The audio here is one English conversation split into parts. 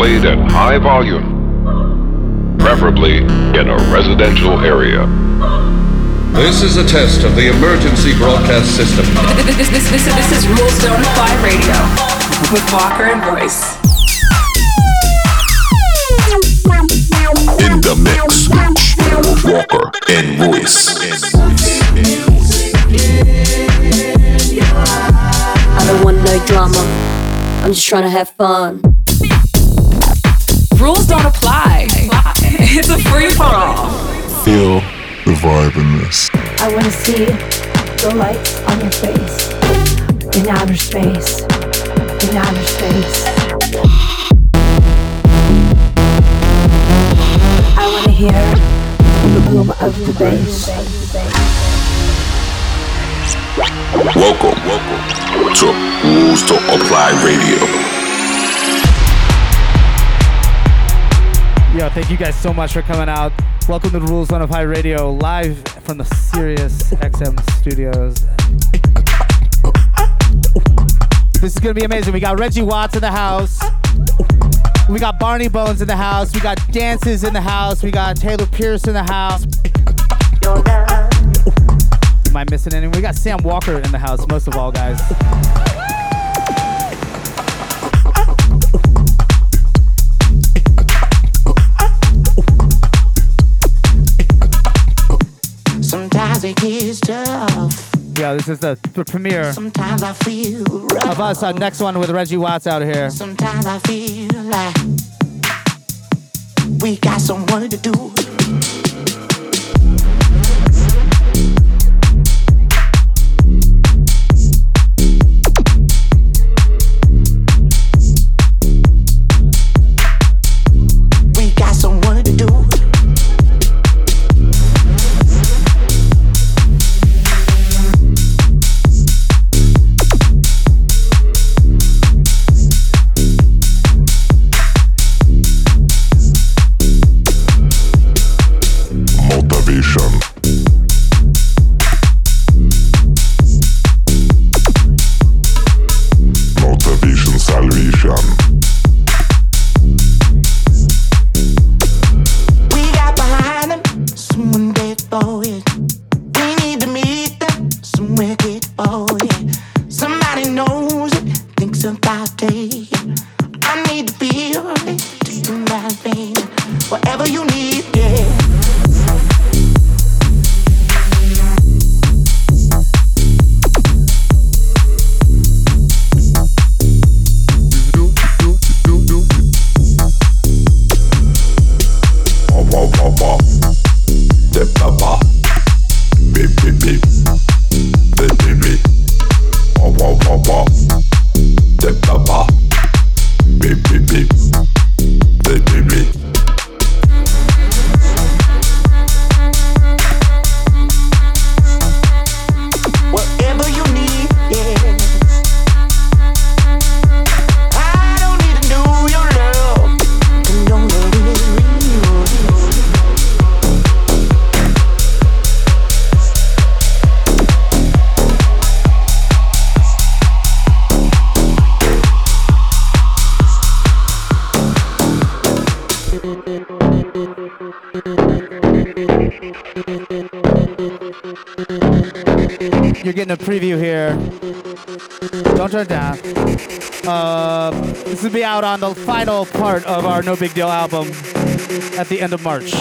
played at high volume, preferably in a residential area. This is a test of the emergency broadcast system. This, this, this, this, this is Rules Don't Apply Radio with Walker and Royce. In the mix, Walker and Royce. I don't want no drama. I'm just trying to have fun. Rules don't apply. It's a free for all. Feel the vibe in this. I want to see the lights on your face in outer space. In outer space. I want to hear the boom of the bass. Welcome, welcome to Rules Don't Apply Radio. Yo, thank you guys so much for coming out. Welcome to Rules Don't Apply Radio, live from the Sirius XM studios. This is gonna be amazing. We got Reggie Watts in the house. We got Barney Bones in the house. We got dances in the house. We got Taylor Pierce in the house. Am I missing anyone? We got Sam Walker in the house, most of all, guys. Sometimes it tough. Yeah, this is the, premiere Sometimes I feel rough. of us. Our next one with Reggie Watts out here. Sometimes I feel like we got someone to do. The final part of our No Big Deal album at the end of March.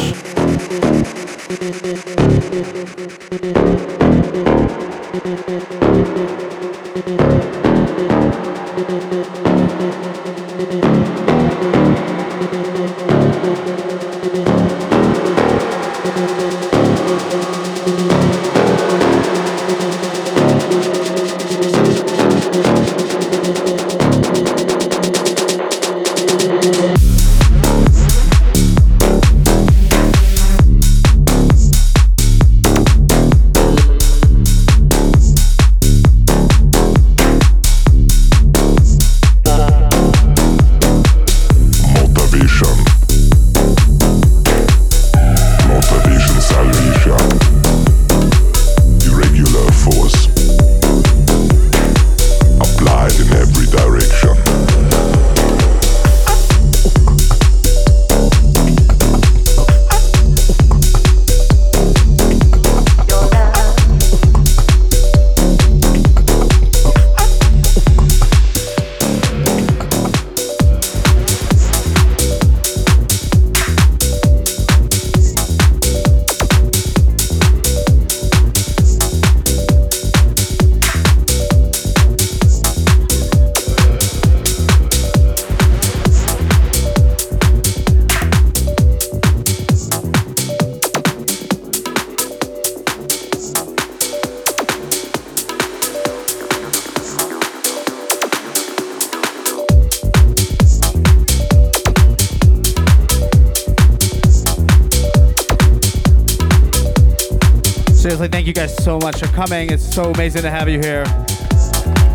so much for coming. It's so amazing to have you here.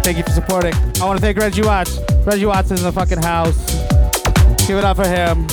Thank you for supporting. I want to thank Reggie Watts. Reggie Watts is in the fucking house. Give it up for him.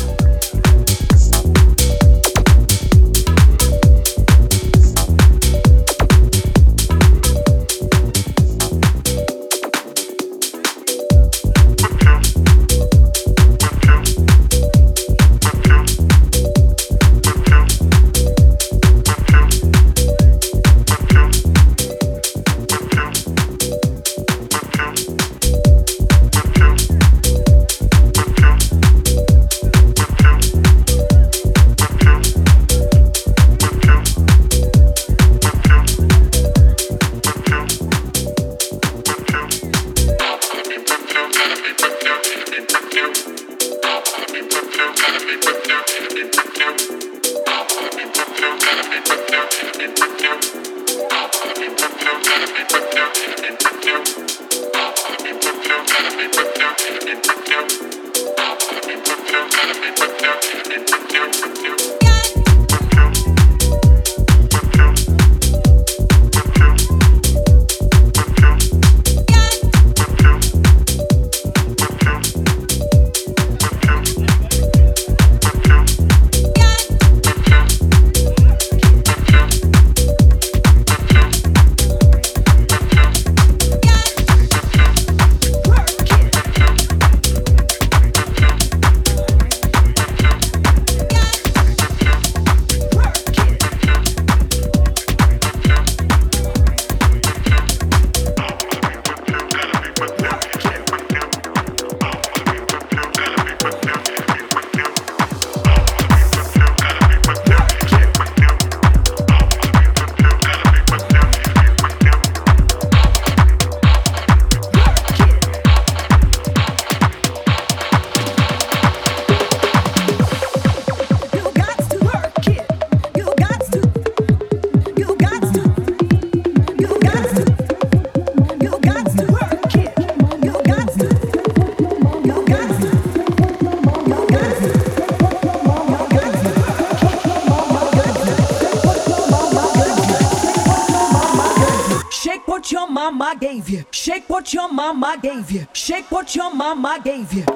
Mama gave.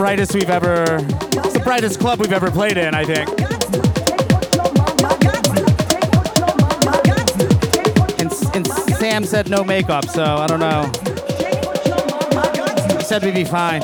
brightest we've ever, the brightest club we've ever played in, I think. And, and Sam said no makeup, so I don't know. He said we'd be fine.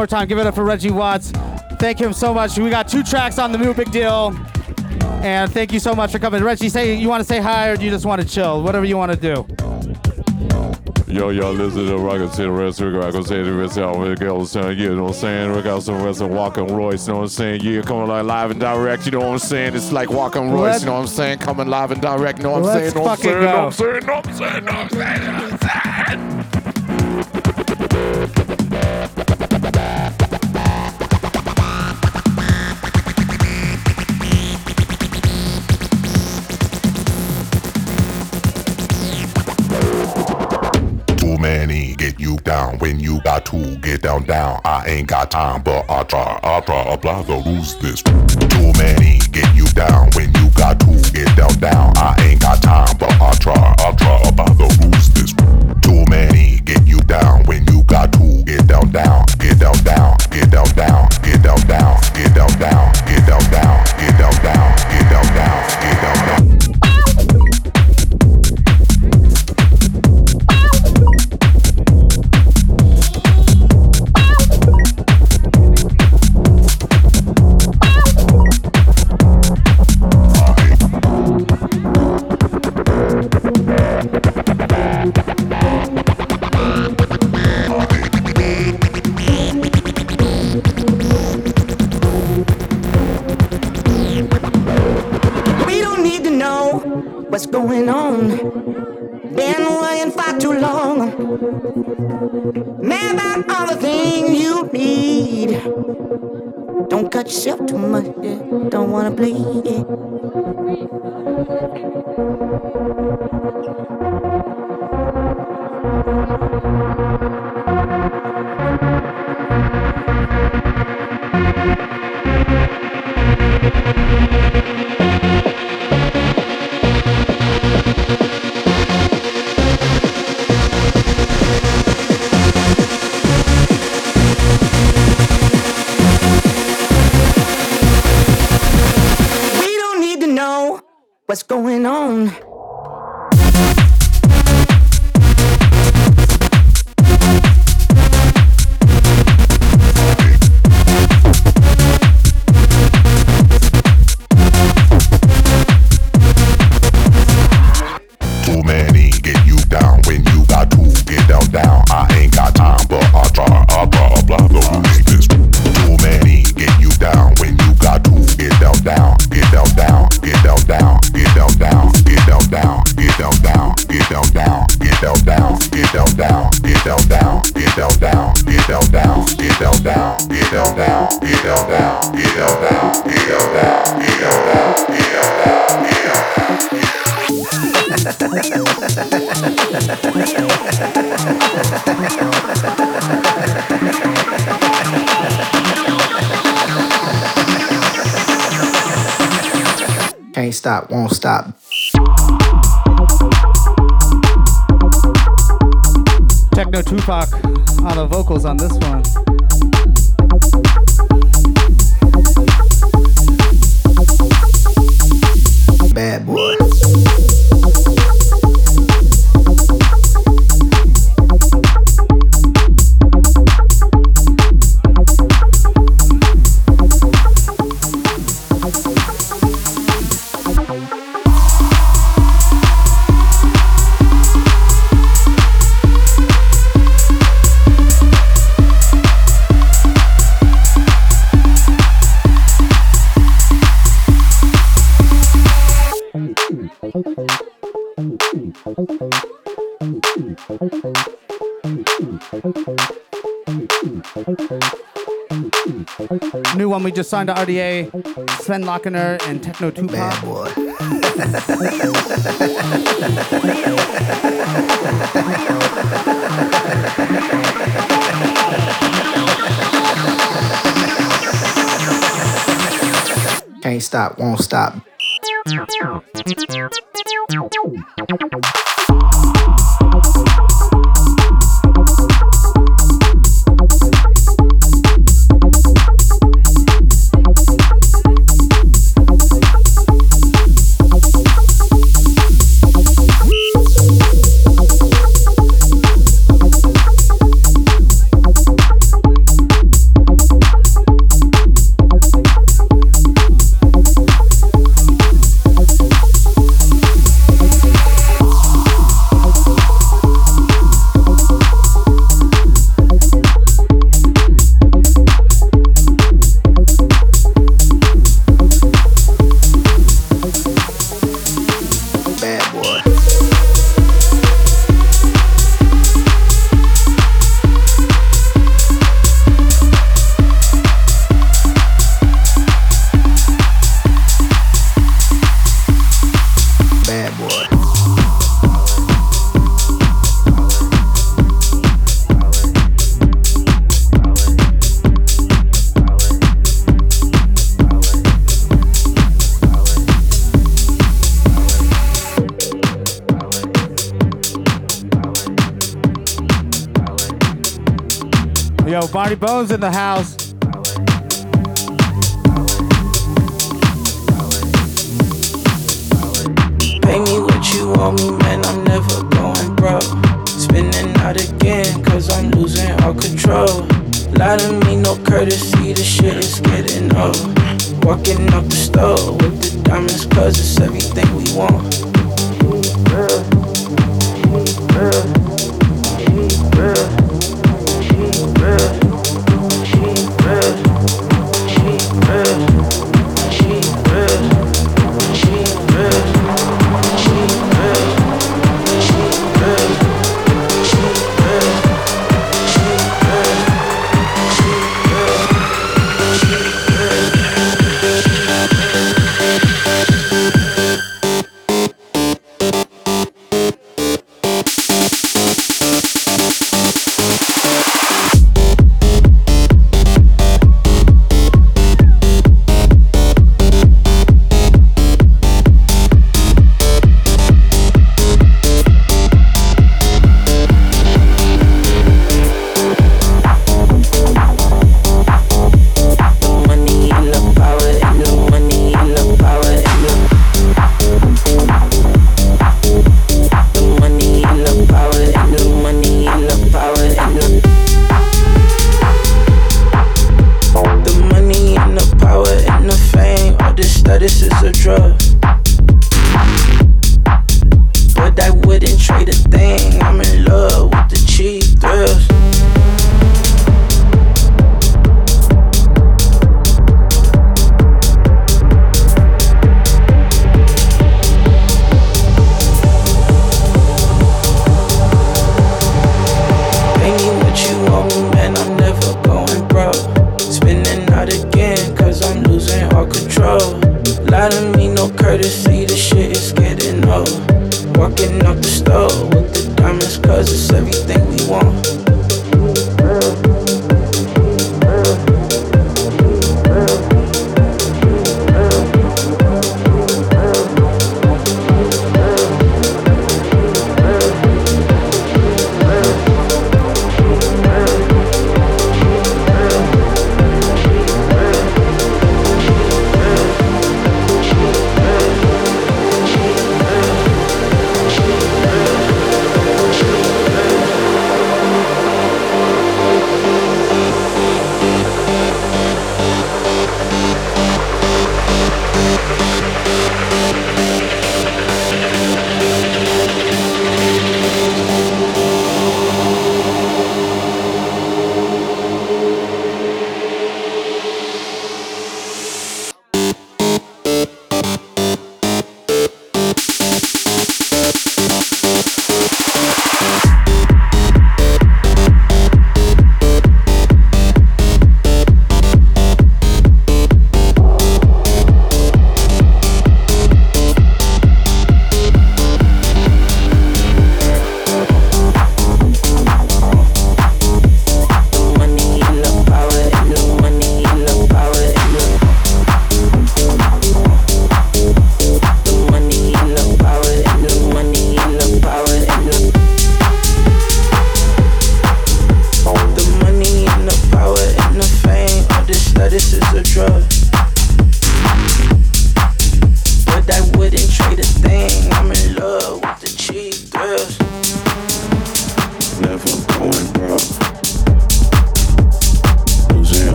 More time, give it up for Reggie Watts. Thank him so much. We got two tracks on the new big deal. And thank you so much for coming. Reggie, say you want to say hi or do you just want to chill? Whatever you want to do. Yo, y'all listen to Rocket City Rest Record. I can say the rest of it goes, uh, you know what I'm saying? We got some rest of Walker and Royce, you know what I'm saying? Yeah, you're coming like live and direct, you know what I'm saying? It's like Walker and Royce, you know what I'm saying? Coming live and direct, you know what I'm Let's? Know what I'm fucking saying? Know go. what I'm saying? Know what I'm saying? Know what I'm saying? Know what I'm saying? Ain't got time, but I try, I try, apply the rules this. Too many get you down when you got to get down down. I ain't got time, what's going on. Stop, won't stop. Techno Tupac on the vocals on this one. We just signed to RDA, Sven Lochener and Techno Tupac. Bad boy. Can't stop, won't stop. Barney Bones in the house. Pay me what you owe me, man, I'm never going broke. Spinning out again, cause I'm losing all control. Lie to me, no courtesy, the shit is getting old. Walking up the store with the diamonds, cause it's everything we want.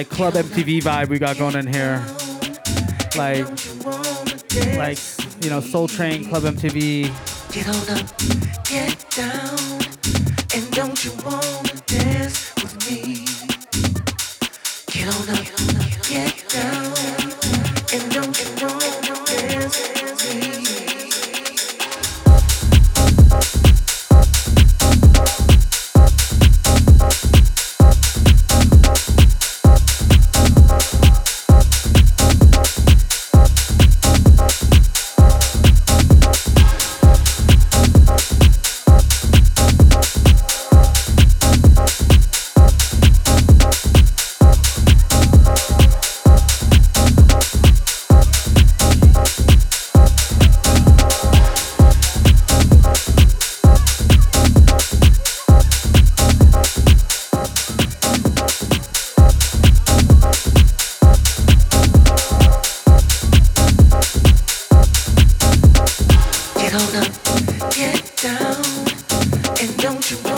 like club MTV vibe we got going in here. Like, like you know, Soul Train, Club MTV. Gonna up, get down, and don't you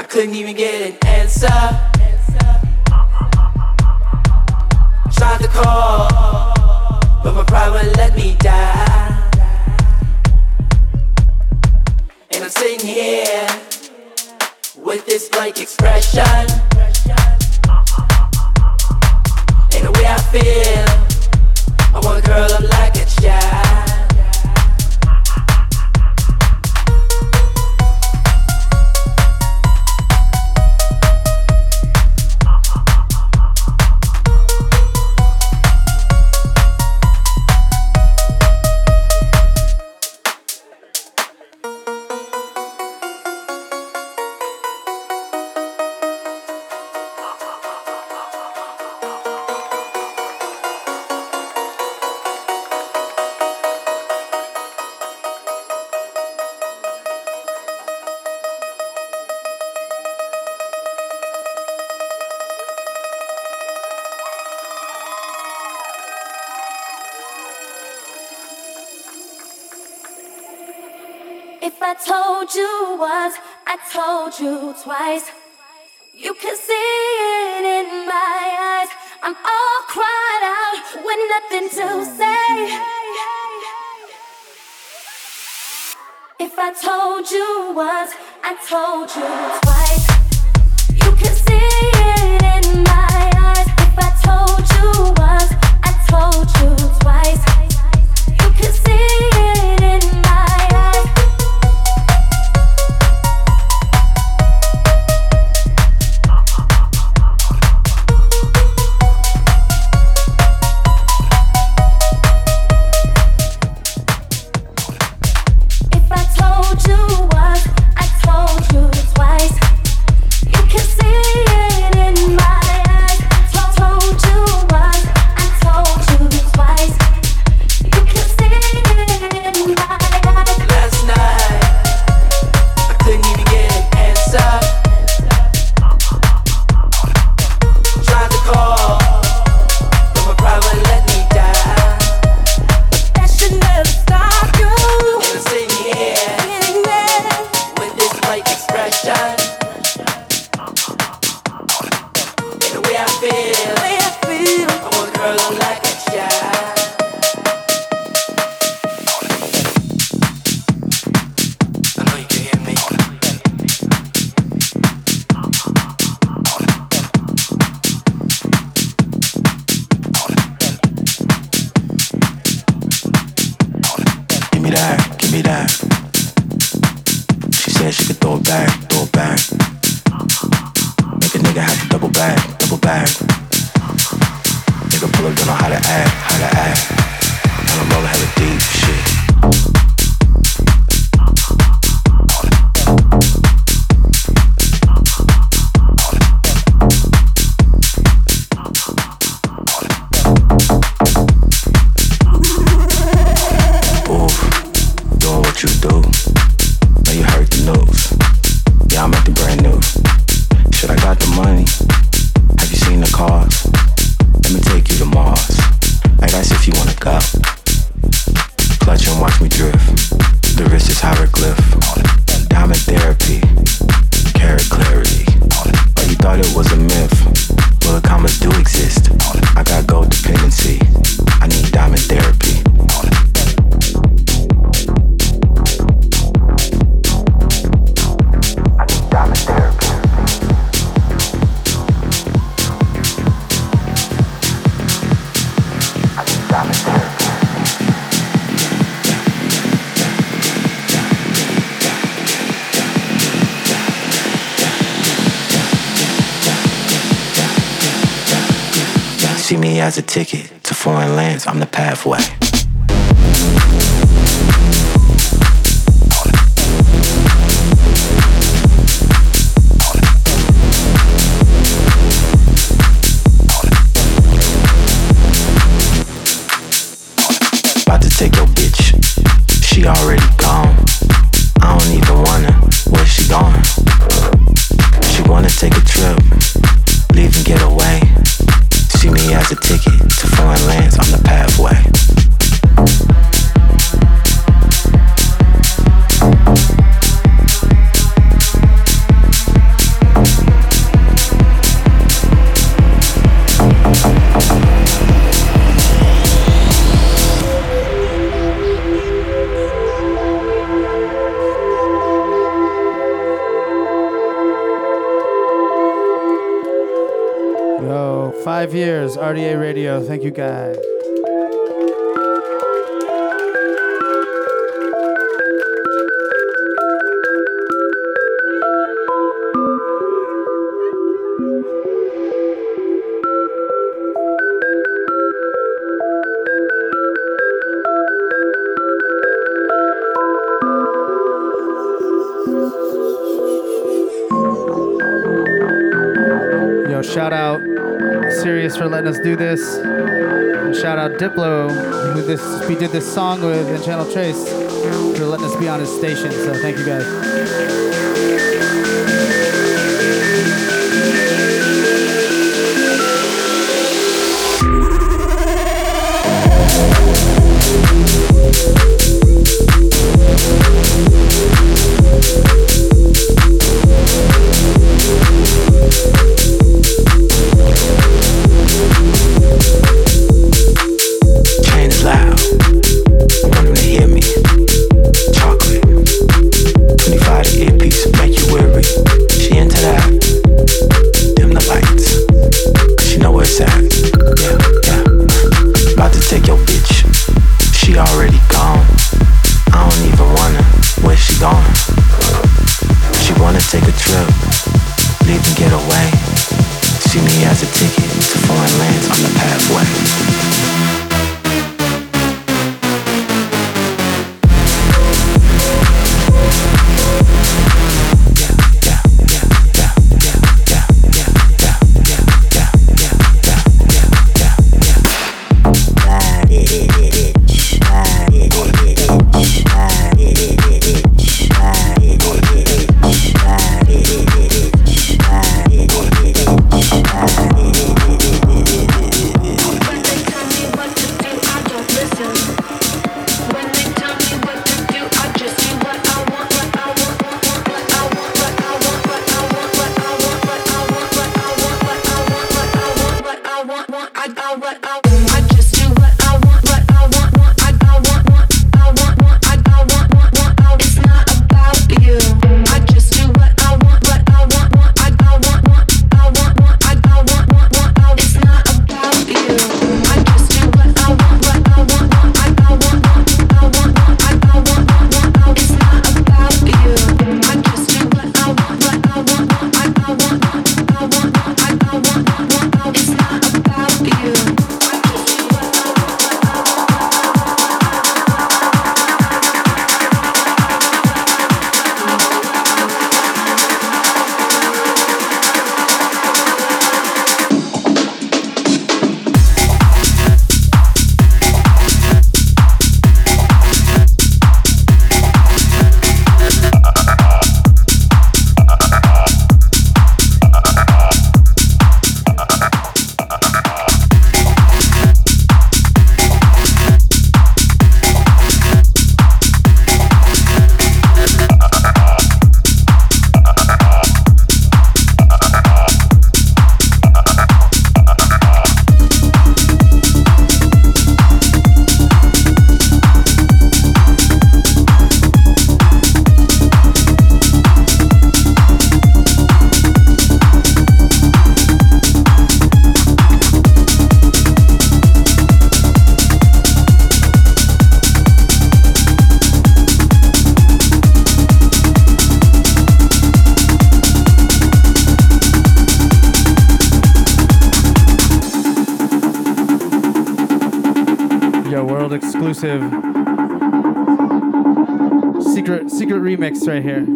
I couldn't even get an answer. Tried to call, but my pride wouldn't let me die. And I'm sitting here with this blank expression. And the way I feel, I wanna curl up like a child. the ticket to foreign lands. I'm the pathway. RDA Radio. Thank you guys. do this. And shout out Diplo, who this we did this song with, and Channel Trace for letting us be on his station. So thank you guys. right here.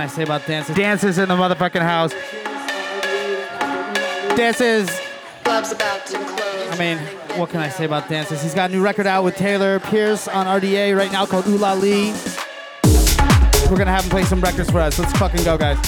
I say about dances? Dances in the motherfucking house. Dances. I mean, what can I say about dances? He's got a new record out with Taylor Pierce on RDA right now called Ula Lee. We're gonna have him play some records for us. Let's fucking go, guys.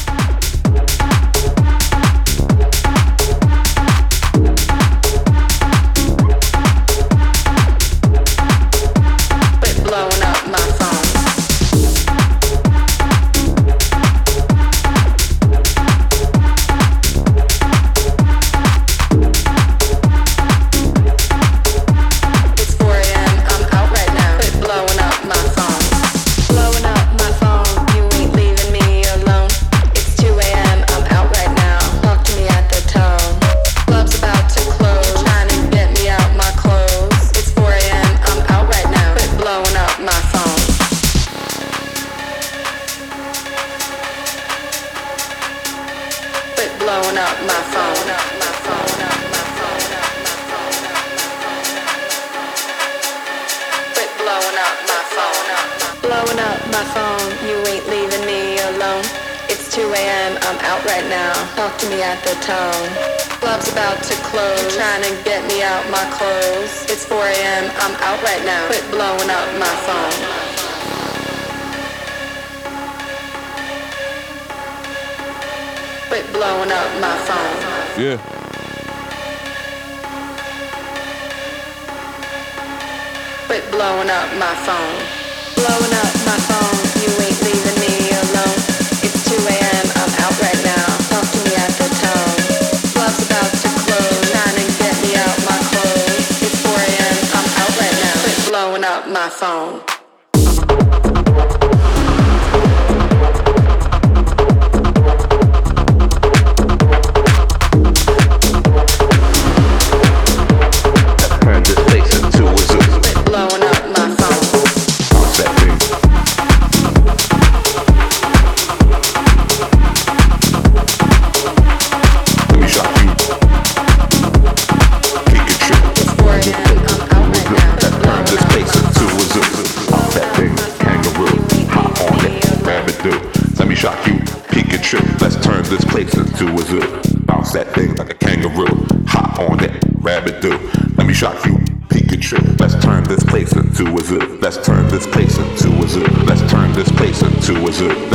out now. Quit blowing up my phone. Quit blowing up my phone. Yeah. Quit blowing up my phone. Blowing up my phone. my phone. you, Pikachu. Let's turn this place into a zoo. Let's turn this place into a zoo. Let's turn this place into a zoo.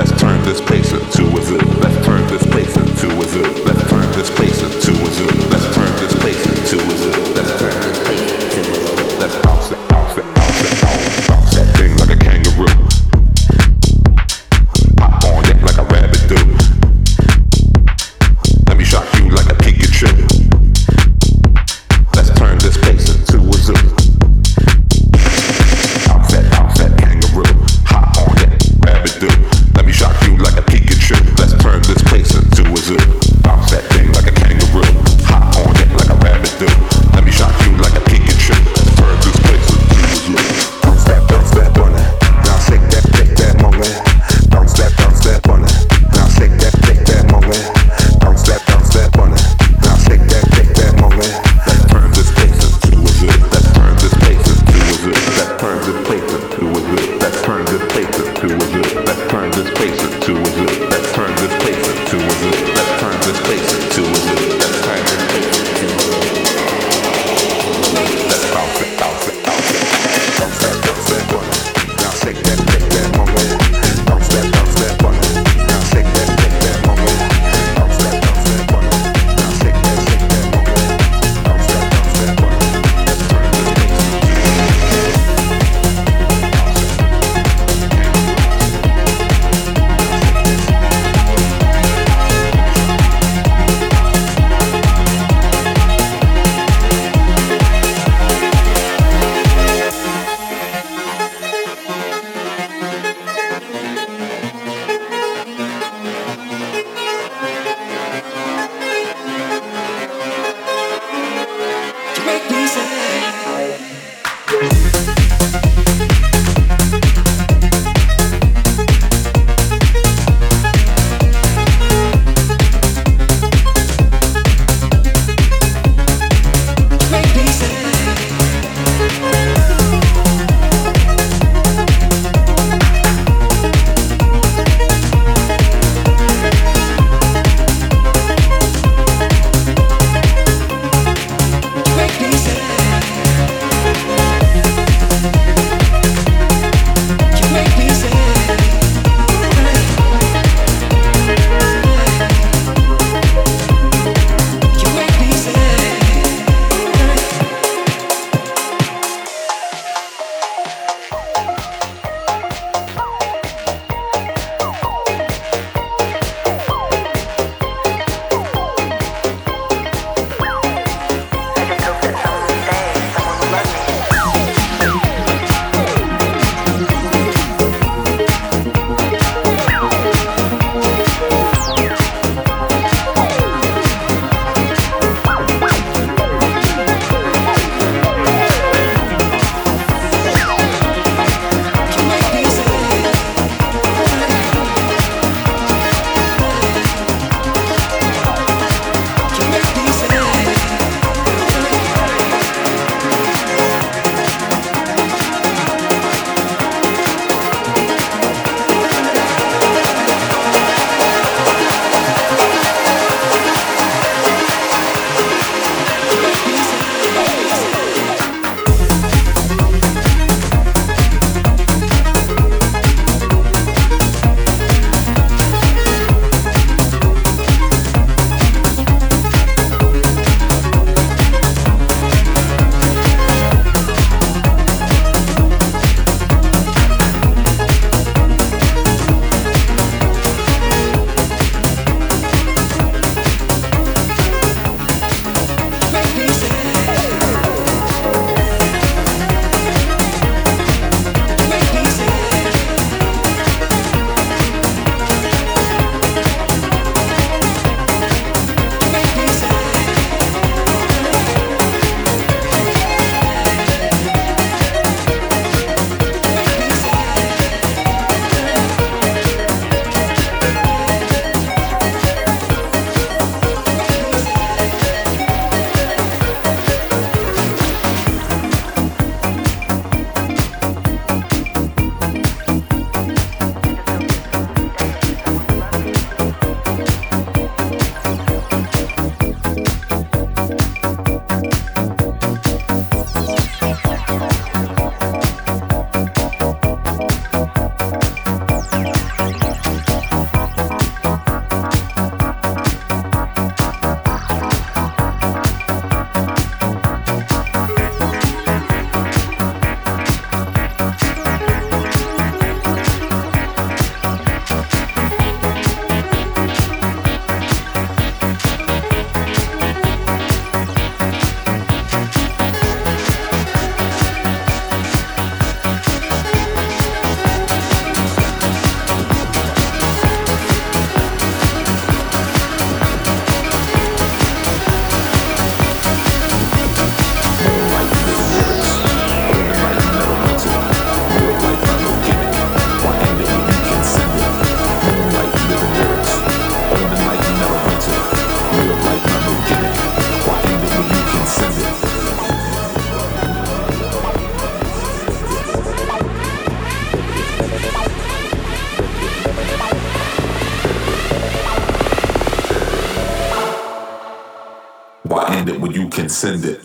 Send it?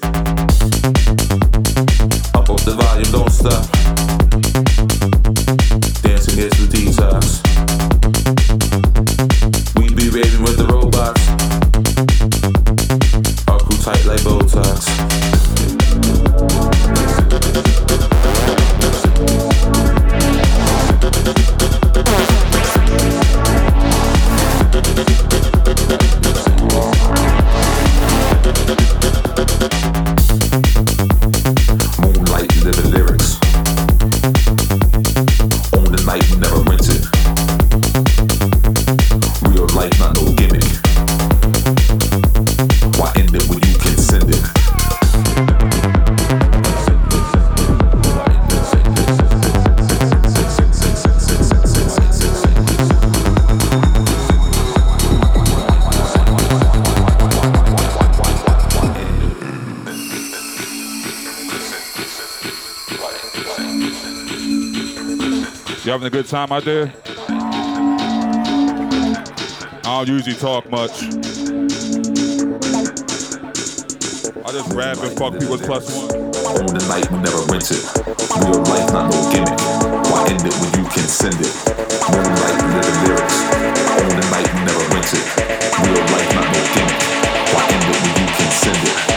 Up up the volume, don't stop. Having a good time out there? I don't usually talk much. I just rap and fuck people's plus one. On the night, we never rinse it. Real life, not no gimmick. Why end it when you can send it? Moonlight, living lyrics. On the night, never rinse it. Real life, not no gimmick. Why end it when you can send it?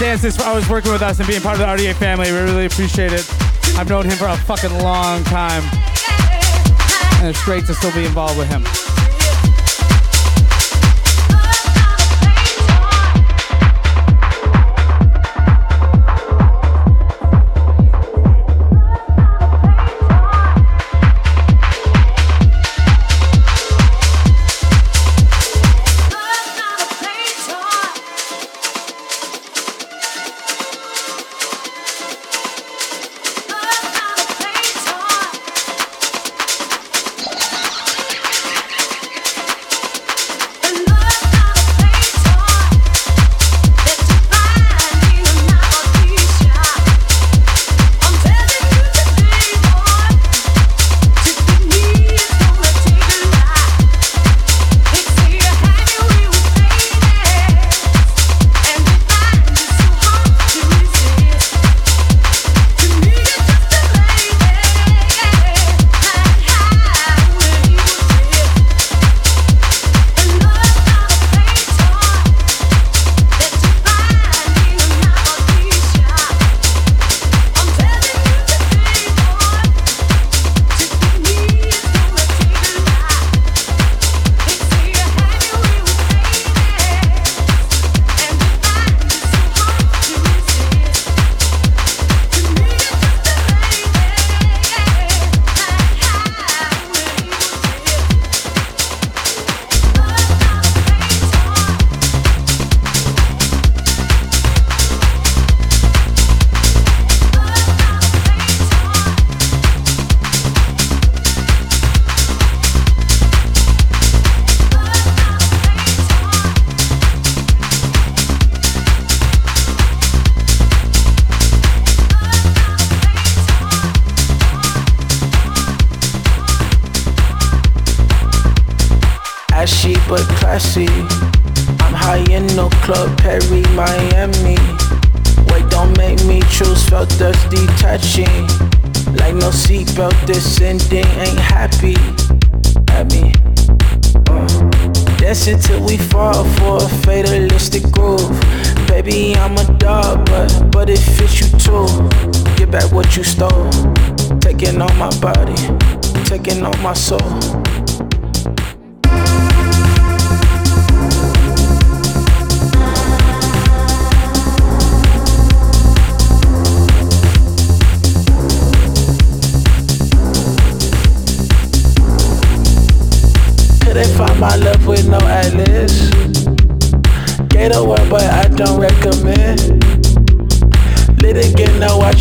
Dances for always working with us and being part of the RDA family. We really appreciate it. I've known him for a fucking long time, and it's great to still be involved with him.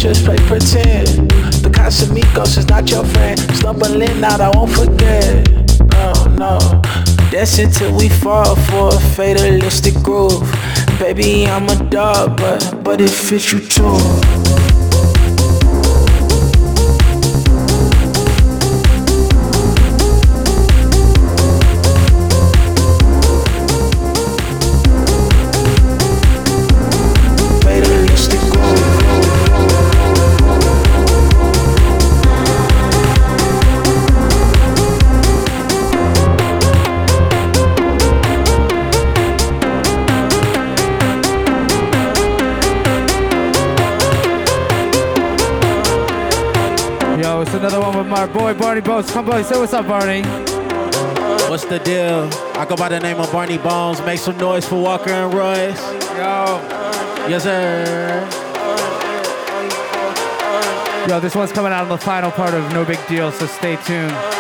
Just play pretend. The Casamigos is not your friend. Stumbling out, I won't forget. Oh no. Till we fall for a fatalistic groove. Baby, I'm a dog, but but it fits you too. Another one with my boy Barney Bones. Come boy, say what's up, Barney. What's the deal? I go by the name of Barney Bones. Make some noise for Walker and Royce. Yo. Yes, sir. Yo, this one's coming out on the final part of No Big Deal, so stay tuned.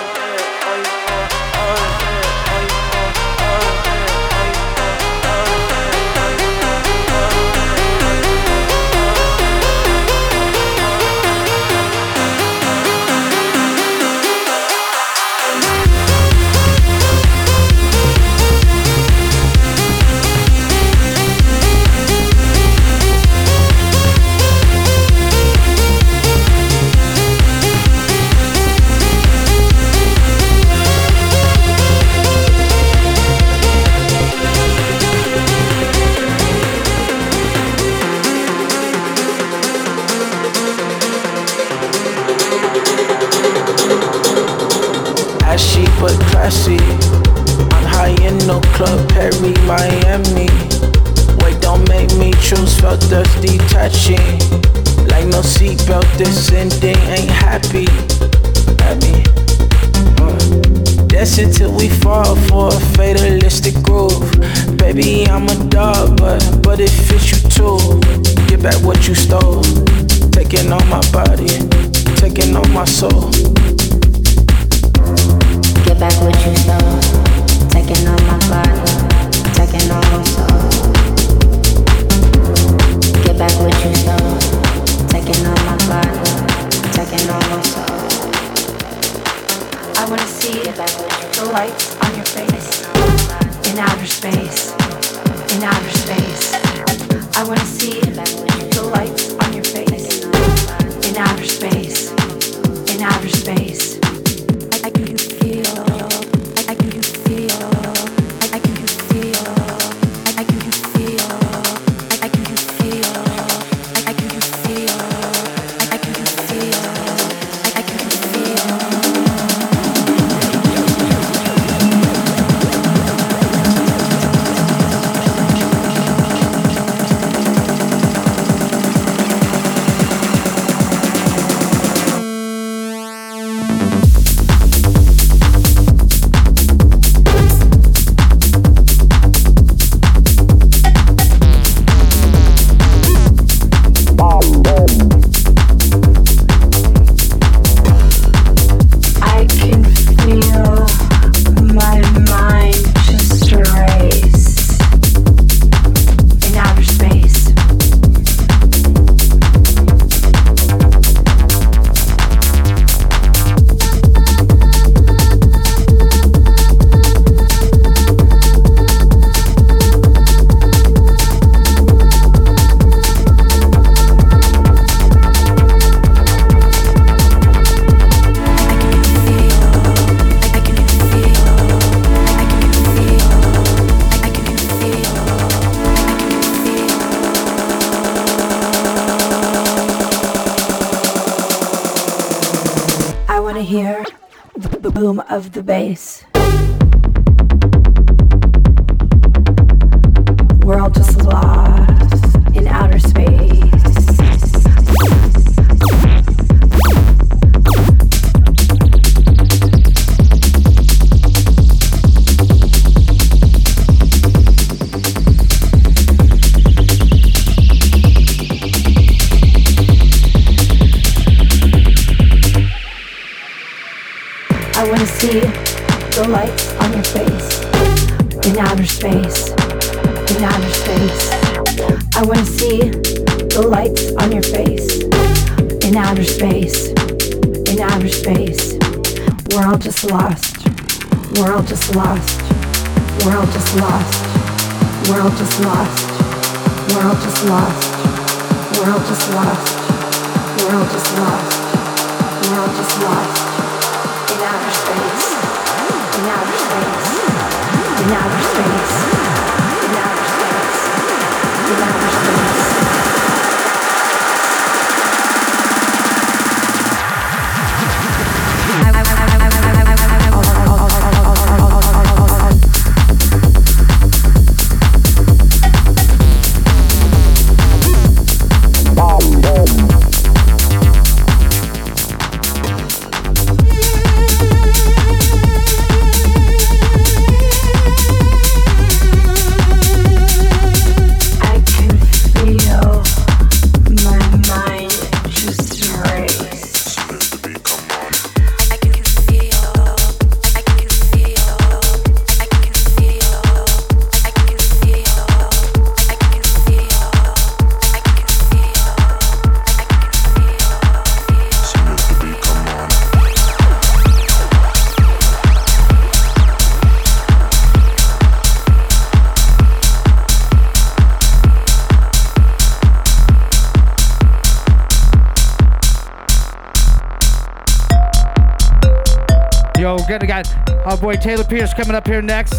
boy Taylor Pierce coming up here next.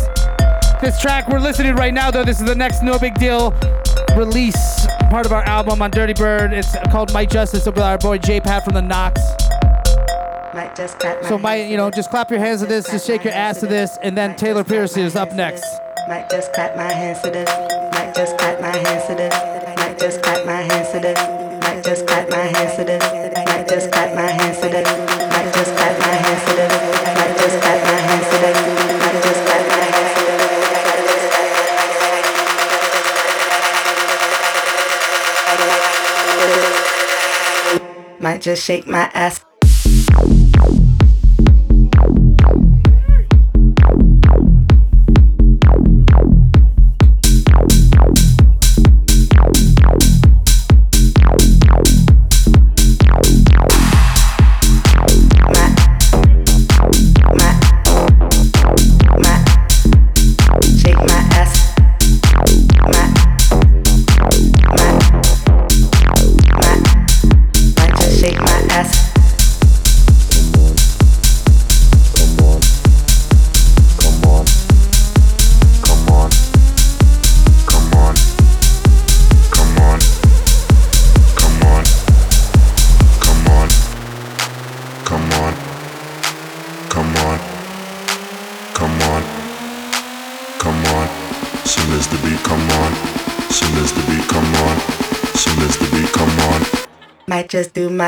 This track we're listening right now, though, this is the next No Big Deal release, part of our album on Dirtybird. It's called Might Justice with our boy J Pat from the Knox. Might just clap so my, you know just clap your hands to this, just shake your ass to this, and then Taylor Pierce is up next. Might just clap my hands to this. Might just clap my hands to this. Might just clap my hands to this. Might just clap my hands to this. Might just clap my hands to this. Just shake my ass.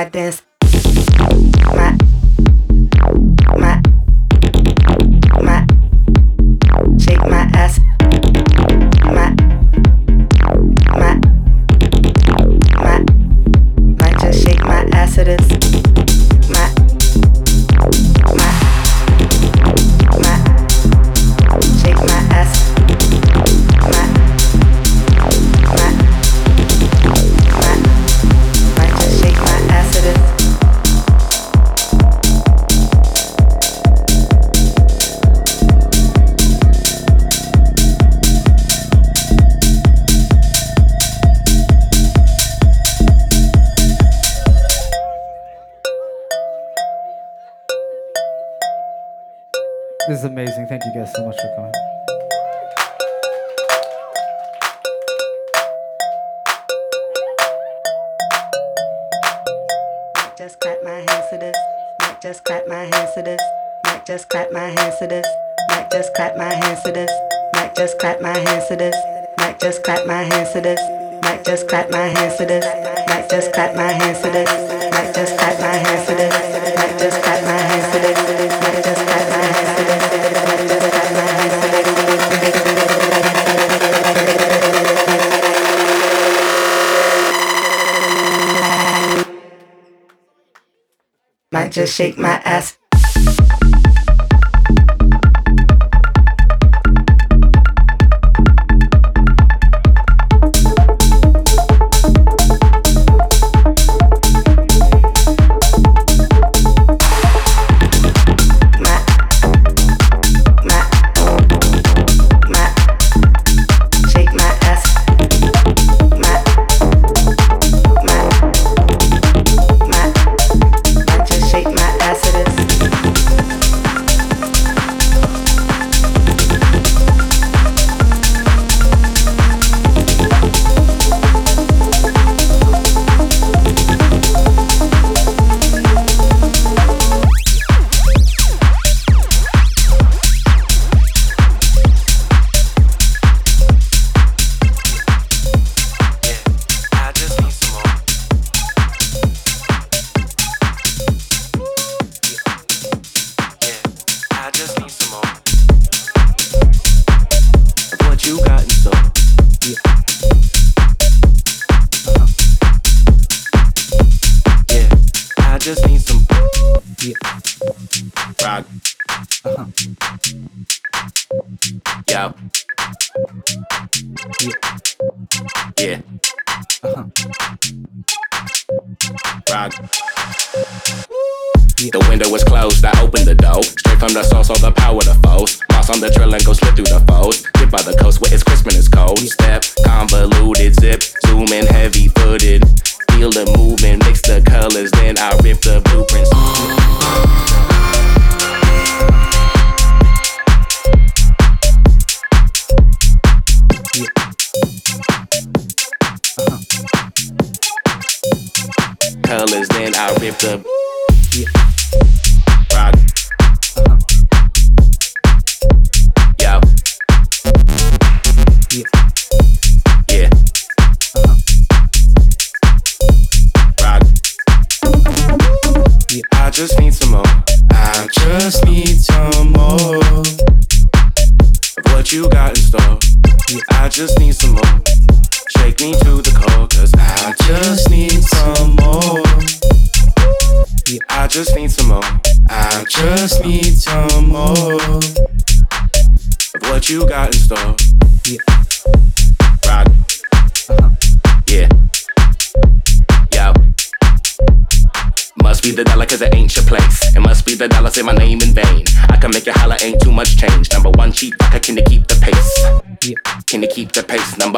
like this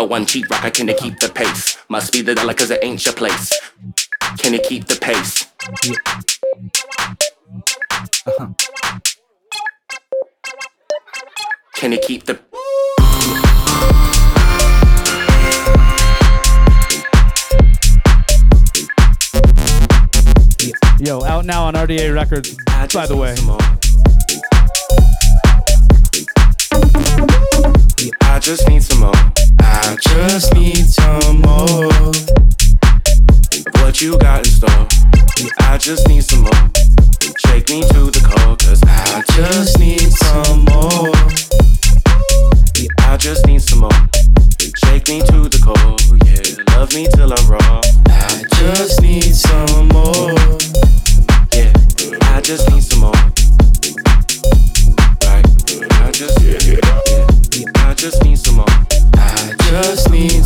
one cheap rocker, can you keep the pace? Must be the dollar cause it ain't your place. Can you keep the pace? uh-huh Can you keep the Yo, out now on RDA Records, by the way. I just need some more. I just need some more what you got in store. I just need some more. Shake me to the core, cause I just need some more. I just need some more. Shake me to the core, yeah. Love me till I'm raw. I just need some more. Yeah, I just need some more. Right, I just, yeah, yeah. Just need some more. I just need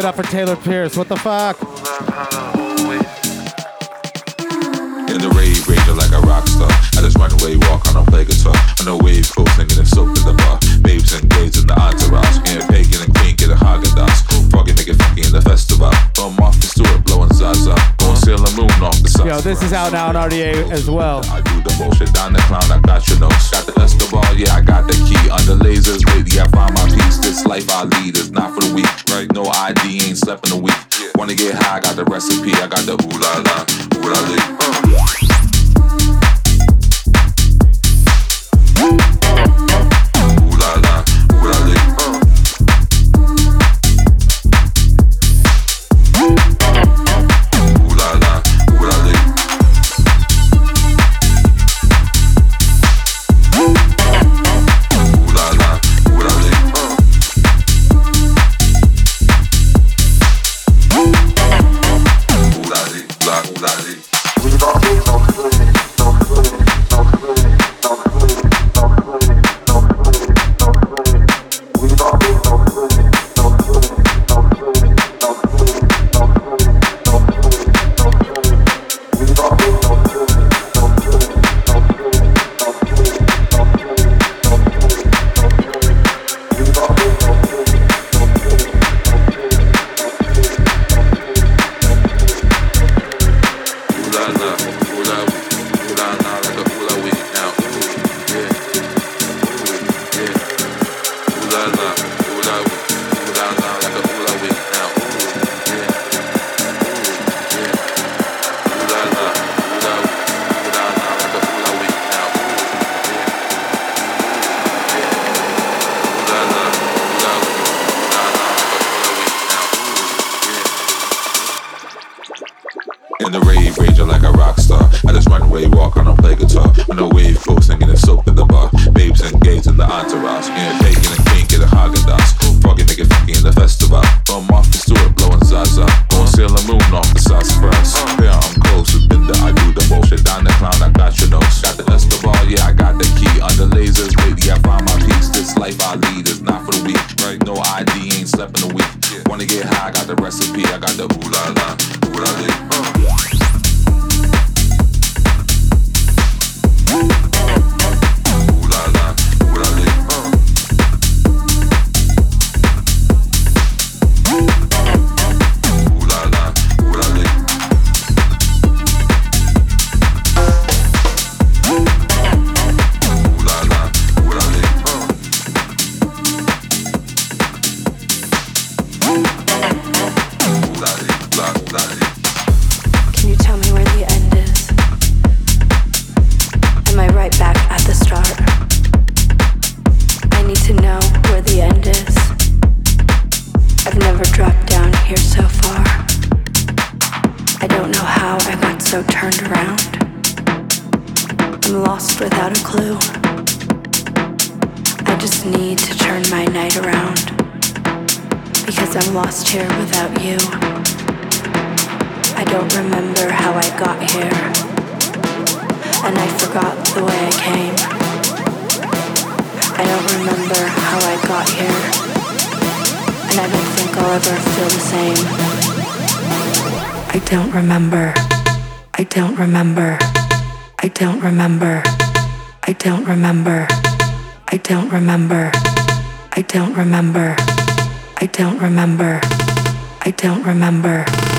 it up for Taylor Pierce. What the fuck? In the rave, raging like a rock star. I just run away, walk on, play guitar. Wave, singing and the bar. Babes and gays in the entourage. This is out now on RDA as well. I do the bullshit, down the clown, I got your notes. Got the Escobar, yeah, I got the key. Under lasers, baby, I find my peace. This life I lead is not for the weak. Right? No ID, ain't slept in a week. Wanna get high, got the recipe, I got the ooh la la, ooh la la. how I got so turned around. I'm lost without a clue. I just need to turn my night around. Because I'm lost here without you. I don't remember how I got here. And I forgot the way I came. I don't remember how I got here. And I don't think I'll ever feel the same. I don't remember. I don't remember. I don't remember. I don't remember. I don't remember. I don't remember. I don't remember. I don't remember.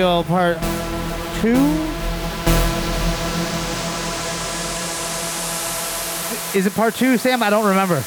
Part 2? Is it Part 2, Sam? I don't remember.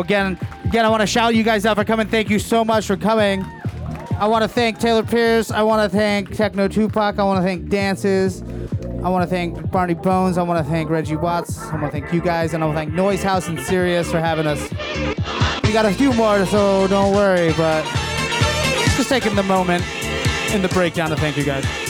Again, again, I want to shout you guys out for coming. Thank you so much for coming. I want to thank Taylor Pierce. I want to thank Techno Tupac. I want to thank Dances. I want to thank Barney Bones. I want to thank Reggie Watts. I want to thank you guys, and I want to thank Noise House and Sirius for having us. We got a few more, so don't worry. But just taking the moment in the breakdown to thank you guys.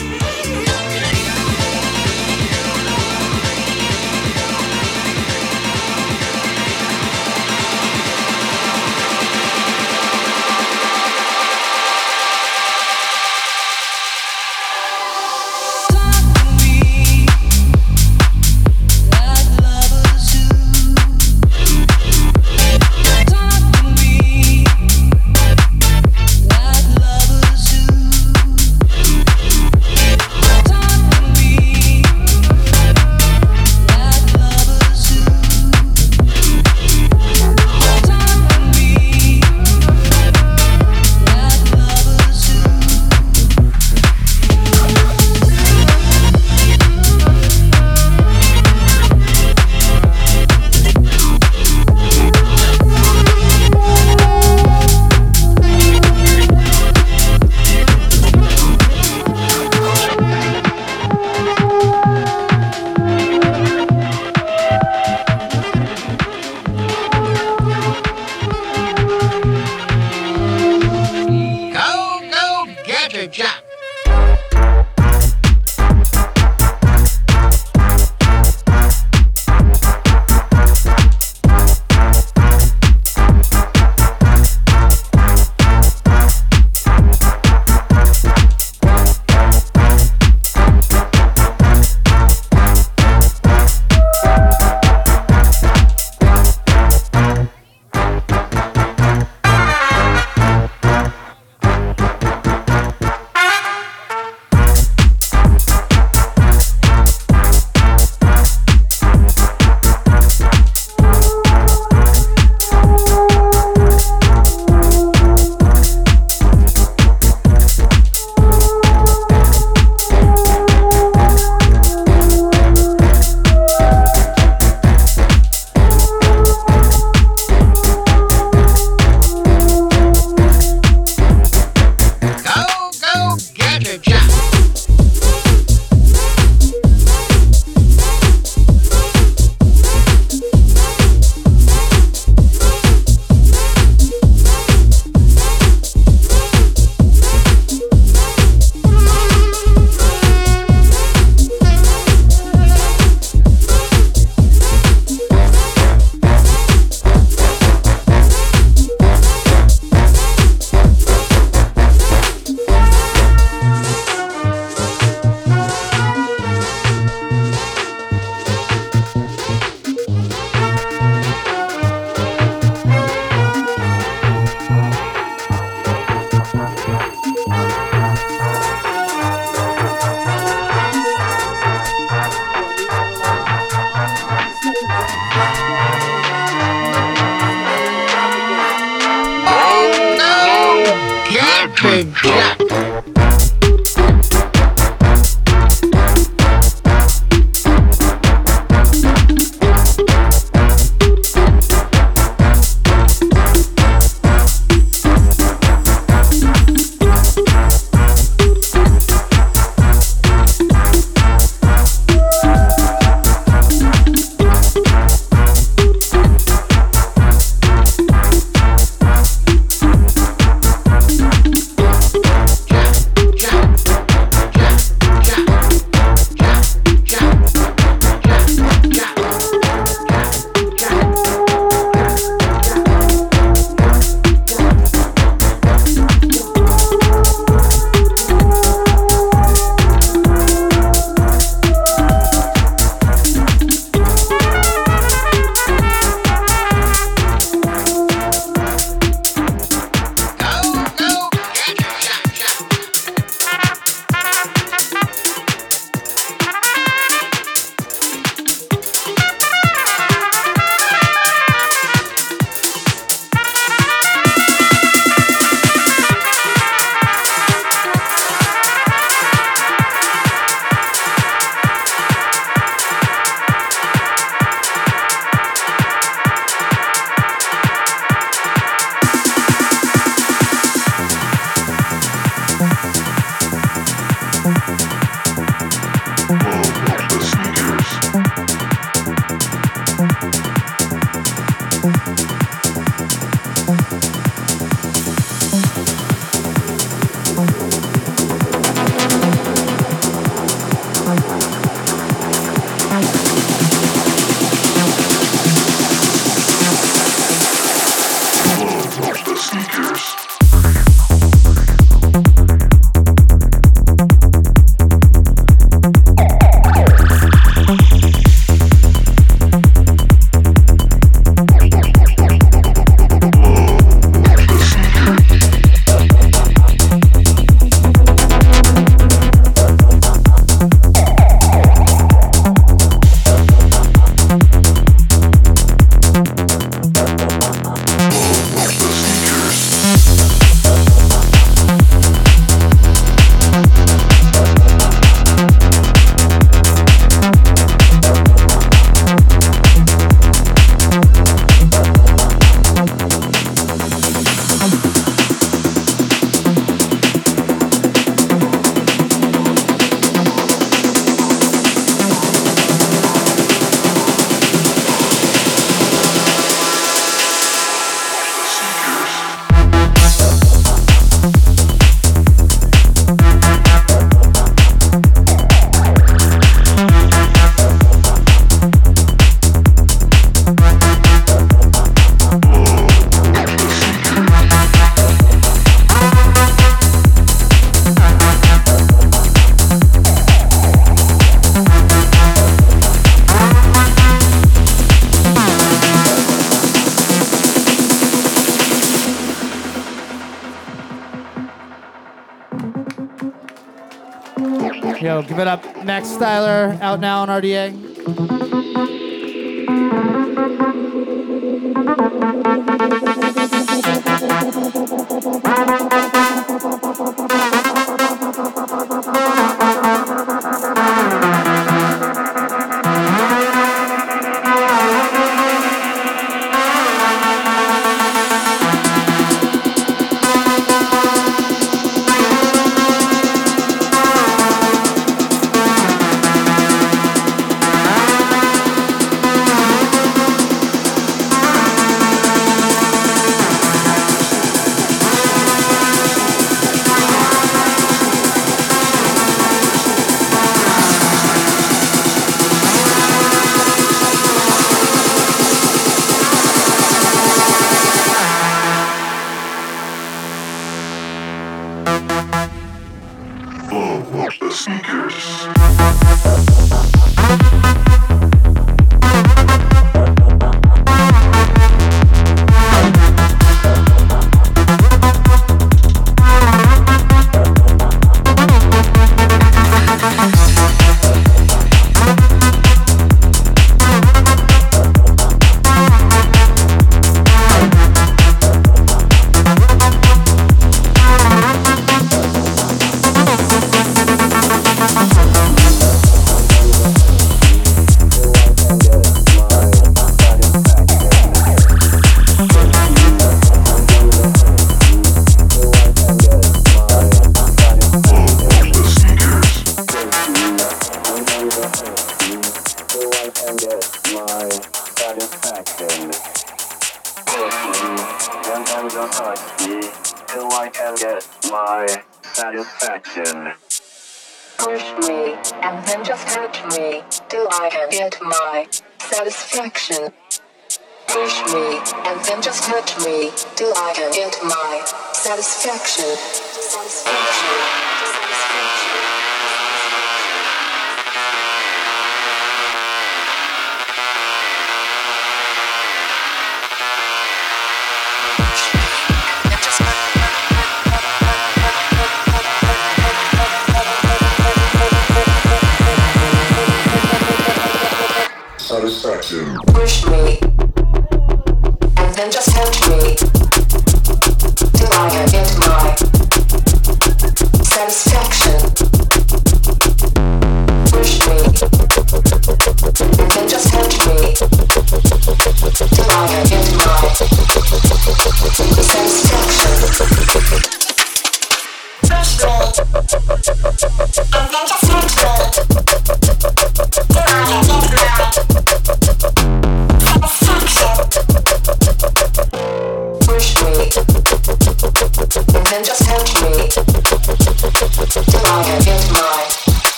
Out now on RDA.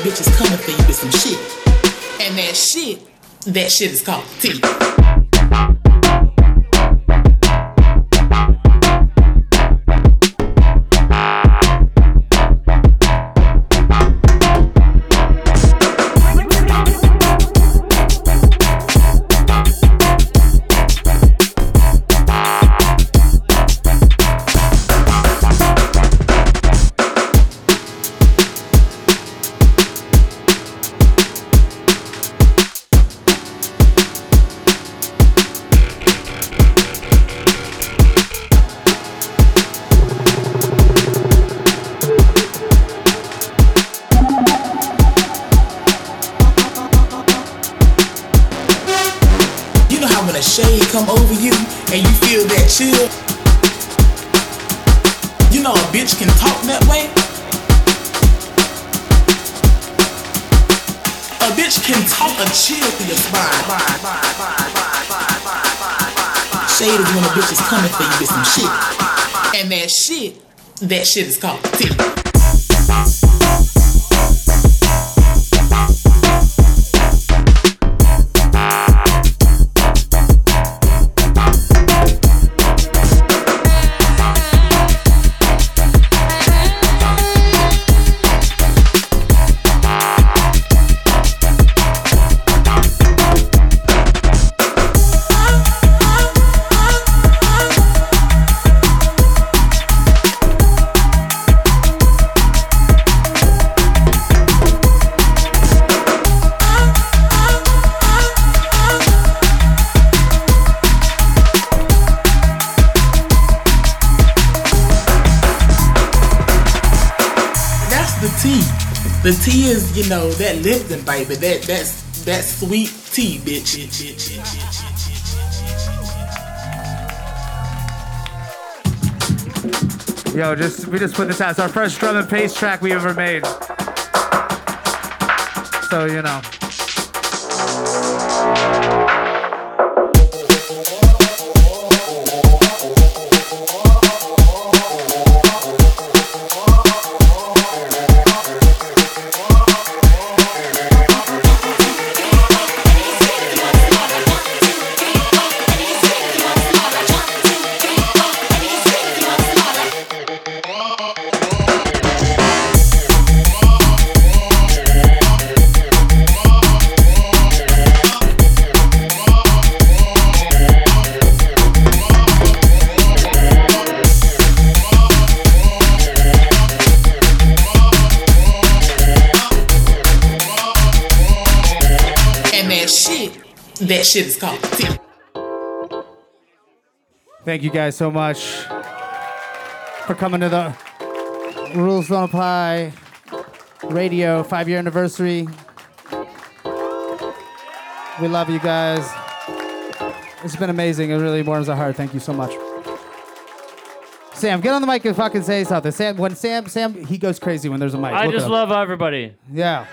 Bitch is coming for you with some shit. And that shit, that shit is called tea. That shit is called tea. Lipton baby. That that's that sweet tea, bitch. Yo, just we just put this out. It's our first drum and bass track we ever made. So you know. You guys so much for coming to the Rules Don't Apply Radio five year anniversary. We love you guys. It's been amazing. It really warms our heart. Thank you so much. Sam, get on the mic and fucking say something. Sam, when Sam, Sam, he goes crazy when there's a mic. I Look just love everybody. Yeah.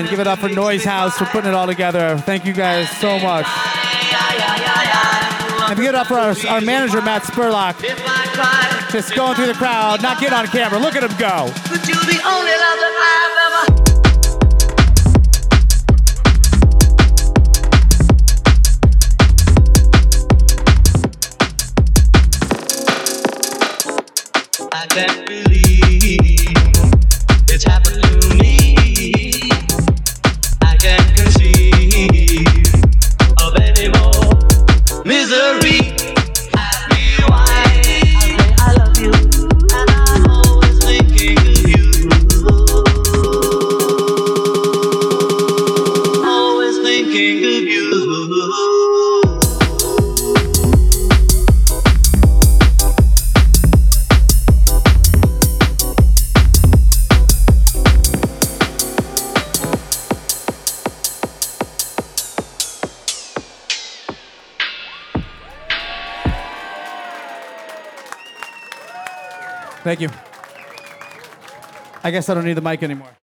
and give it up for Noise House for putting it all together. Thank you guys so much. And give it up for our, our manager, Matt Spurlock. Just going through the crowd, not getting on camera. Look at him go. Thank you. I guess I don't need the mic anymore.